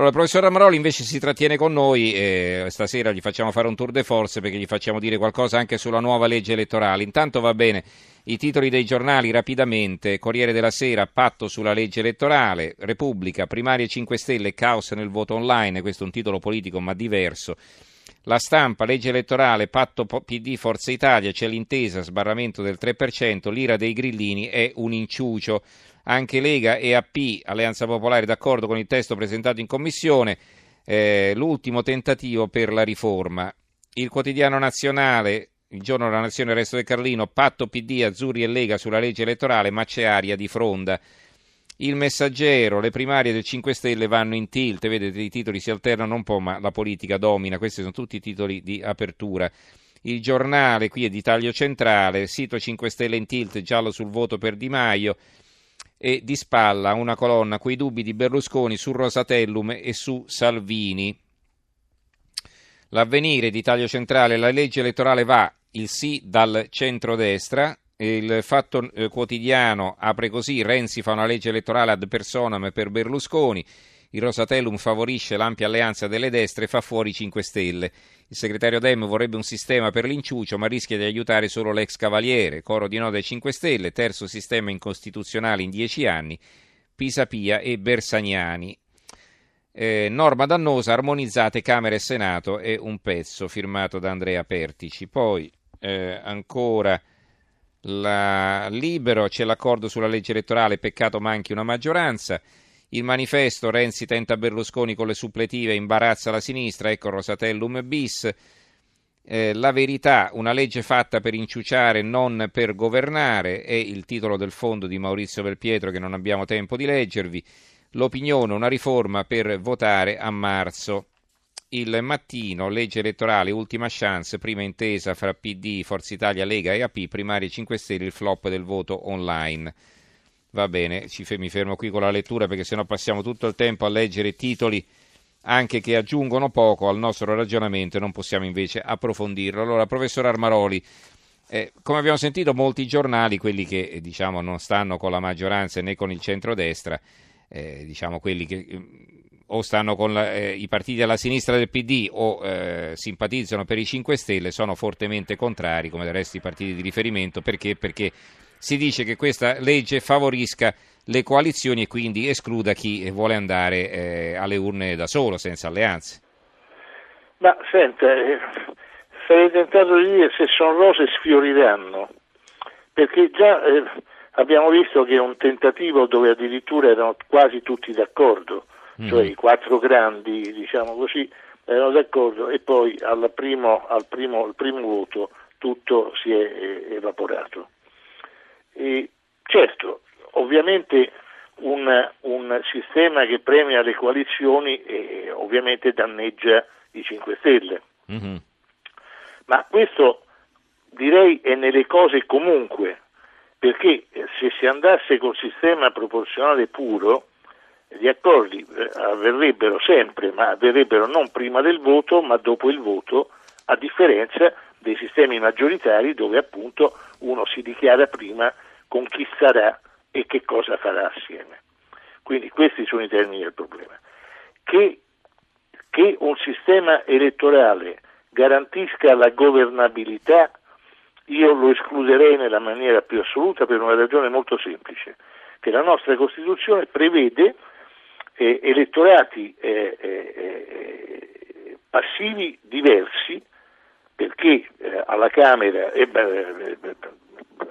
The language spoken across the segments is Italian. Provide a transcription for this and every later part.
Allora, il professor Amaroli invece si trattiene con noi e stasera gli facciamo fare un tour de force perché gli facciamo dire qualcosa anche sulla nuova legge elettorale. Intanto va bene, i titoli dei giornali rapidamente, Corriere della Sera, patto sulla legge elettorale, Repubblica, primarie 5 Stelle, caos nel voto online, questo è un titolo politico ma diverso. La stampa, legge elettorale, patto PD Forza Italia, c'è l'intesa, sbarramento del 3%, l'ira dei grillini è un inciucio. Anche Lega e AP, Alleanza Popolare, d'accordo con il testo presentato in commissione, eh, l'ultimo tentativo per la riforma. Il quotidiano nazionale, il giorno della nazione, il resto del Carlino, patto PD, Azzurri e Lega sulla legge elettorale, ma c'è aria di fronda. Il messaggero, le primarie del 5 Stelle vanno in tilt, vedete i titoli si alternano un po', ma la politica domina, questi sono tutti i titoli di apertura. Il giornale, qui è di taglio centrale, sito 5 Stelle in tilt, giallo sul voto per Di Maio, e di spalla una colonna quei dubbi di Berlusconi su Rosatellum e su Salvini. L'avvenire di taglio centrale, la legge elettorale va, il sì dal centrodestra, il fatto eh, quotidiano apre così, Renzi fa una legge elettorale ad personam per Berlusconi, il Rosatellum favorisce l'ampia alleanza delle destre e fa fuori 5 Stelle. Il segretario Dem vorrebbe un sistema per l'inciucio, ma rischia di aiutare solo l'ex cavaliere. Coro di no dai 5 Stelle, terzo sistema incostituzionale in dieci anni, Pisapia e Bersaniani. Eh, norma dannosa, armonizzate Camera e Senato è un pezzo firmato da Andrea Pertici. Poi eh, ancora la Libero, c'è l'accordo sulla legge elettorale, peccato manchi una maggioranza. Il manifesto Renzi tenta Berlusconi con le suppletive, imbarazza la sinistra, ecco Rosatellum bis. Eh, la verità, una legge fatta per inciuciare, non per governare, è il titolo del fondo di Maurizio Belpietro che non abbiamo tempo di leggervi. L'opinione, una riforma per votare a marzo. Il mattino, legge elettorale, ultima chance, prima intesa fra PD, Forza Italia, Lega e AP, primarie 5 Stelle, il flop del voto online. Va bene, mi fermo qui con la lettura perché sennò passiamo tutto il tempo a leggere titoli anche che aggiungono poco al nostro ragionamento e non possiamo invece approfondirlo. Allora, professor Armaroli, eh, come abbiamo sentito, molti giornali, quelli che eh, diciamo, non stanno con la maggioranza né con il centrodestra, eh, diciamo quelli che eh, o stanno con la, eh, i partiti alla sinistra del PD o eh, simpatizzano per i 5 Stelle, sono fortemente contrari, come del resto i partiti di riferimento, perché? Perché si dice che questa legge favorisca le coalizioni e quindi escluda chi vuole andare eh, alle urne da solo, senza alleanze. Ma senta, eh, sarei tentato di dire se sono rose sfioriranno, perché già eh, abbiamo visto che è un tentativo dove addirittura erano quasi tutti d'accordo, mm. cioè i quattro grandi, diciamo così, erano d'accordo e poi al primo, al primo, al primo voto tutto si è evaporato. E certo, ovviamente un, un, sistema che premia le coalizioni eh, ovviamente danneggia i 5 Stelle. Mm-hmm. Ma questo direi è nelle cose comunque, perché se si andasse col sistema proporzionale puro, gli accordi eh, avverrebbero sempre, ma avverrebbero non prima del voto, ma dopo il voto, a differenza dei sistemi maggioritari dove appunto uno si dichiara prima con chi sarà e che cosa farà assieme. Quindi questi sono i termini del problema. Che, che un sistema elettorale garantisca la governabilità, io lo escluderei nella maniera più assoluta per una ragione molto semplice, che la nostra Costituzione prevede eh, elettorati eh, eh, eh passivi diversi perché eh, alla Camera eh,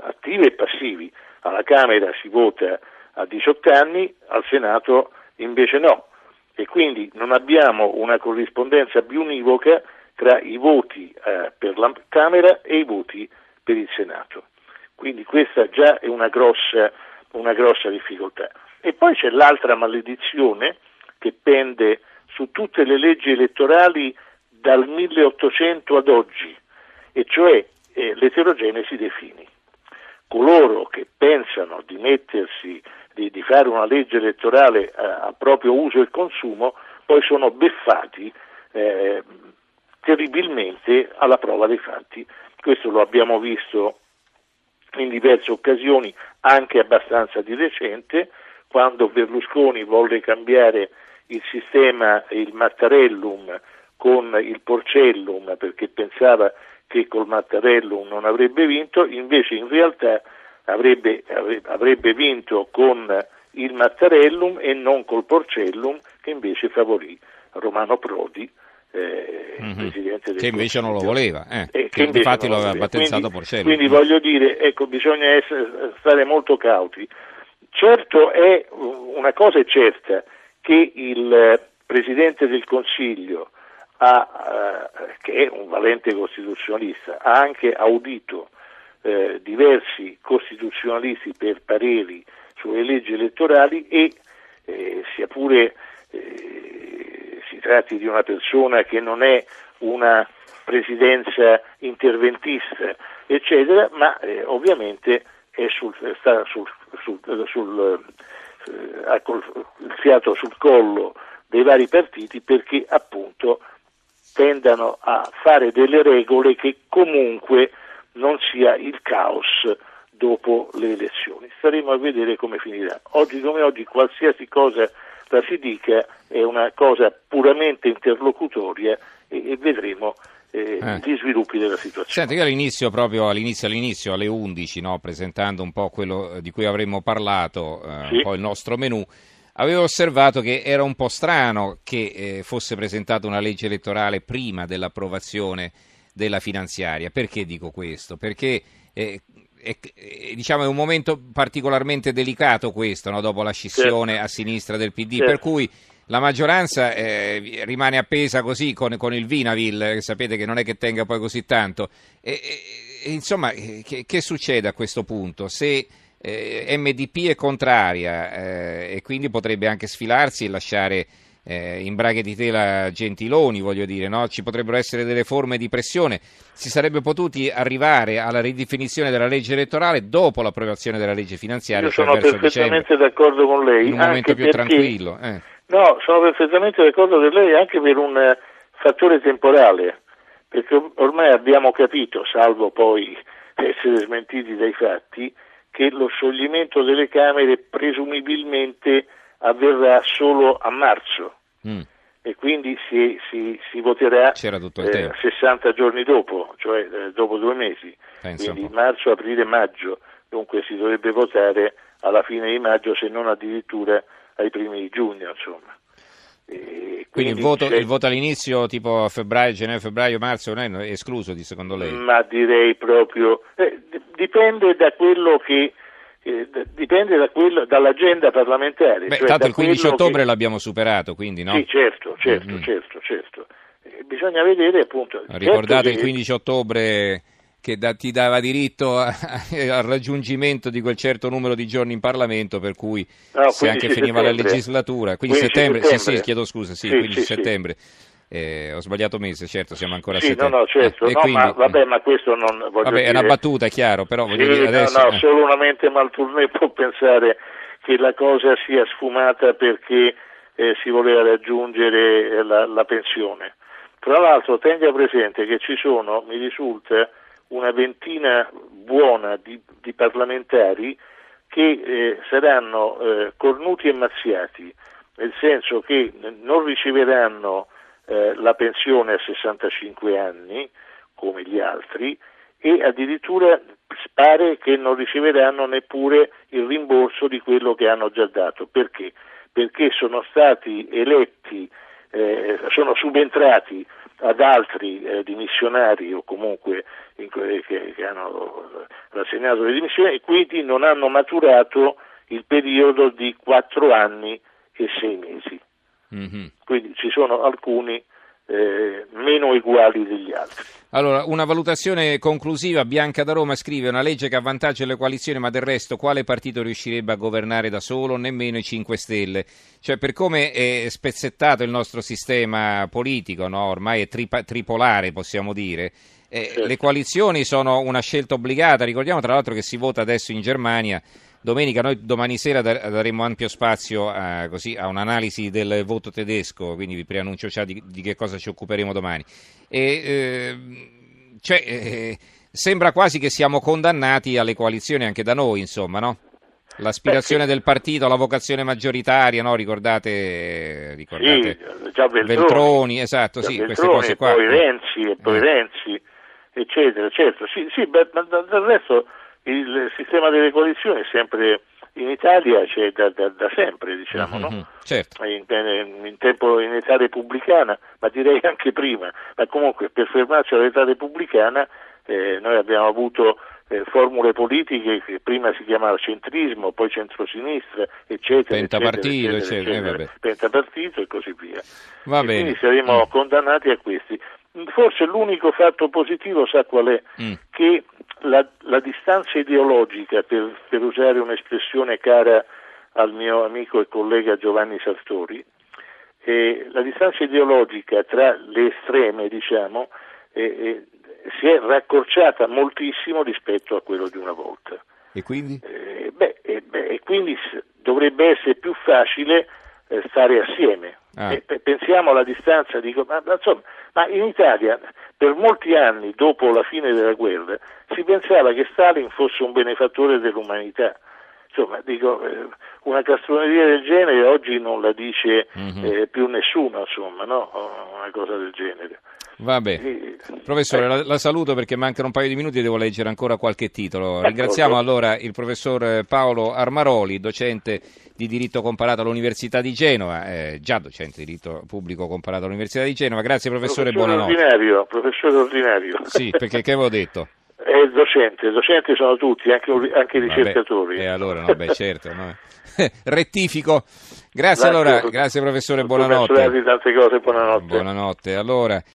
attivi e passivi. Alla Camera si vota a 18 anni, al Senato invece no. E quindi non abbiamo una corrispondenza più univoca tra i voti eh, per la Camera e i voti per il Senato. Quindi questa già è una grossa, una grossa difficoltà. E poi c'è l'altra maledizione che pende su tutte le leggi elettorali dal 1800 ad oggi, e cioè eh, l'eterogenesi dei fini coloro che pensano di mettersi, di, di fare una legge elettorale a, a, proprio uso e consumo, poi sono beffati eh, terribilmente alla prova dei fatti. Questo lo abbiamo visto in diverse occasioni, anche abbastanza di recente, quando Berlusconi volle cambiare il sistema, il Mattarellum con il Porcellum perché pensava che col Mattarellum non avrebbe vinto, invece in realtà avrebbe, avrebbe vinto con il Mattarellum e non col Porcellum che invece favorì Romano Prodi eh, mm-hmm. che invece non lo voleva, eh, eh, che infatti lo aveva battezzato Porcello. Quindi mm. voglio dire, ecco, bisogna essere, stare molto cauti. Certo è una cosa è certa che il Presidente del Consiglio ha, eh, che è un valente costituzionalista, ha anche audito eh, diversi costituzionalisti per pareri sulle leggi elettorali e eh, sia pure eh, si tratti di una persona che non è una presidenza interventista, eccetera, ma eh, ovviamente sul, sta sul, sul, sul eh, ha il fiato sul collo dei vari partiti perché appunto tendano a fare delle regole che comunque non sia il caos dopo le elezioni. Staremo a vedere come finirà. Oggi come oggi qualsiasi cosa la si dica è una cosa puramente interlocutoria e, e vedremo eh, eh. gli sviluppi della situazione. Senti, io all'inizio, proprio all'inizio, all'inizio alle 11, no, presentando un po' quello di cui avremmo parlato, eh, sì. un po' il nostro menù, avevo osservato che era un po' strano che eh, fosse presentata una legge elettorale prima dell'approvazione della finanziaria. Perché dico questo? Perché eh, è, è, diciamo, è, un momento particolarmente delicato questo, no? dopo la scissione certo. a sinistra del PD, certo. per cui la maggioranza eh, rimane appesa così con, con, il Vinaville, che sapete che non è che tenga poi così tanto. E, e, insomma, che, che, succede a questo punto? Se eh, MDP è contraria eh, e quindi potrebbe anche sfilarsi e lasciare eh, in braghe di tela Gentiloni, voglio dire, no? ci potrebbero essere delle forme di pressione, si sarebbe potuti arrivare alla ridefinizione della legge elettorale dopo l'approvazione della legge finanziaria. Io sono perfettamente dicembre, d'accordo con lei. In un momento più perché, tranquillo. Eh. No, sono perfettamente d'accordo con lei anche per un uh, fattore temporale, perché ormai abbiamo capito, salvo poi essere smentiti dai fatti, che lo scioglimento delle Camere presumibilmente avverrà solo a marzo mm. e quindi si, si, si voterà eh, 60 giorni dopo, cioè eh, dopo due mesi, Penso quindi marzo, aprile, maggio, dunque si dovrebbe votare alla fine di maggio se non addirittura ai primi di giugno. Insomma. Quindi, quindi il, voto, il, voto, all'inizio tipo a febbraio, gennaio, febbraio, marzo non è escluso di secondo lei? Ma direi proprio, eh, dipende da quello che eh, dipende da quello, dall'agenda parlamentare. Beh, cioè tanto il 15 ottobre che... l'abbiamo superato, quindi no? Sì, certo, certo, mm-hmm. certo, certo. Eh, bisogna vedere appunto... Ricordate certo il 15 ottobre che da, ti dava diritto a, al raggiungimento di quel certo numero di giorni in Parlamento, per cui no, se anche finiva settembre. la legislatura, 15 settembre, settembre, sì sì, chiedo scusa, sì, sì 15 sì, settembre. Eh, ho sbagliato mese, certo, siamo ancora sì, a settembre. No, no, certo, eh, no, quindi, ma, vabbè, ma questo non vabbè, dire... è una battuta, chiaro, però sì, voglio dire adesso... No, no, solo una mente maltournée può pensare che la cosa sia sfumata perché eh, si voleva raggiungere eh, la, la pensione. Tra l'altro tenga presente che ci sono, mi risulta, una ventina buona di, di parlamentari che eh, saranno eh, cornuti e mazziati, nel senso che non riceveranno eh, la pensione a 65 anni come gli altri e addirittura pare che non riceveranno neppure il rimborso di quello che hanno già dato. Perché? Perché sono stati eletti, eh, sono subentrati ad altri eh, dimissionari o comunque in, che, che, hanno rassegnato le dimissioni e quindi non hanno maturato il periodo di quattro anni e sei mesi. Mm-hmm. Quindi ci sono alcuni eh, meno uguali degli altri. Allora, una valutazione conclusiva, Bianca da Roma scrive una legge che avvantaggia le coalizioni, ma del resto quale partito riuscirebbe a governare da solo? Nemmeno i 5 Stelle. Cioè, per come è spezzettato il nostro sistema politico, no? ormai è tripa- tripolare, possiamo dire, eh, certo. le coalizioni sono una scelta obbligata. Ricordiamo tra l'altro che si vota adesso in Germania Domenica noi domani sera daremo ampio spazio a, così, a, un'analisi del voto tedesco, quindi vi preannuncio già di, di che cosa ci occuperemo domani. E, eh, cioè, eh, sembra quasi che siamo condannati alle coalizioni anche da noi, insomma, no? L'aspirazione Beh, del partito, la vocazione maggioritaria, no? ricordate, ricordate sì, già Veltroni, Veltroni esatto, sì, Veltroni, queste cose qua. Poi Renzi, e poi eh. Renzi, eccetera, certo. Sì, sì beh, ma del resto il sistema delle coalizioni è sempre in Italia c'è da, da, da sempre, diciamo, mm-hmm, no? certo. in, in, tempo, in, età repubblicana, ma direi anche prima, ma comunque per fermarci all'età repubblicana eh, noi abbiamo avuto eh, formule politiche che prima si chiamava centrismo, poi centrosinistra, eccetera. Pentapartito, eccetera, eccetera, eccetera. Eh, Pentapartito e così via. Va e bene. Quindi saremo mm. condannati a questi. Forse l'unico fatto positivo, sa qual è? Mm. Che la, la, distanza ideologica, per, per, usare un'espressione cara al mio amico e collega Giovanni Sartori, eh, la distanza ideologica tra le estreme, diciamo, eh, eh, si è raccorciata moltissimo rispetto a quello di una volta. E quindi? Eh, beh, beh, quindi dovrebbe essere più facile eh, stare assieme. Ah. pensiamo alla distanza, dico, ma, insomma, ma in Italia per molti anni dopo la fine della guerra si pensava che Stalin fosse un benefattore dell'umanità. Insomma, dico, eh, una castroneria del genere oggi non la dice mm-hmm. eh, più nessuno, insomma, no? Una cosa del genere. Vabbè, professore, la, la, saluto perché mancano un paio di minuti e devo leggere ancora qualche titolo. Ringraziamo allora il professor Paolo Armaroli, docente di diritto comparato all'Università di Genova, eh, già docente di diritto pubblico comparato all'Università di Genova. Grazie professore, professore buonanotte. Ordinario, professore ordinario. Sì, perché che avevo detto? È docente, docenti sono tutti, anche, anche i ricercatori. E allora, no, beh, certo. No. Rettifico. Grazie, grazie allora, grazie professore, buonanotte. Tante cose, buonanotte. Buonanotte. Allora,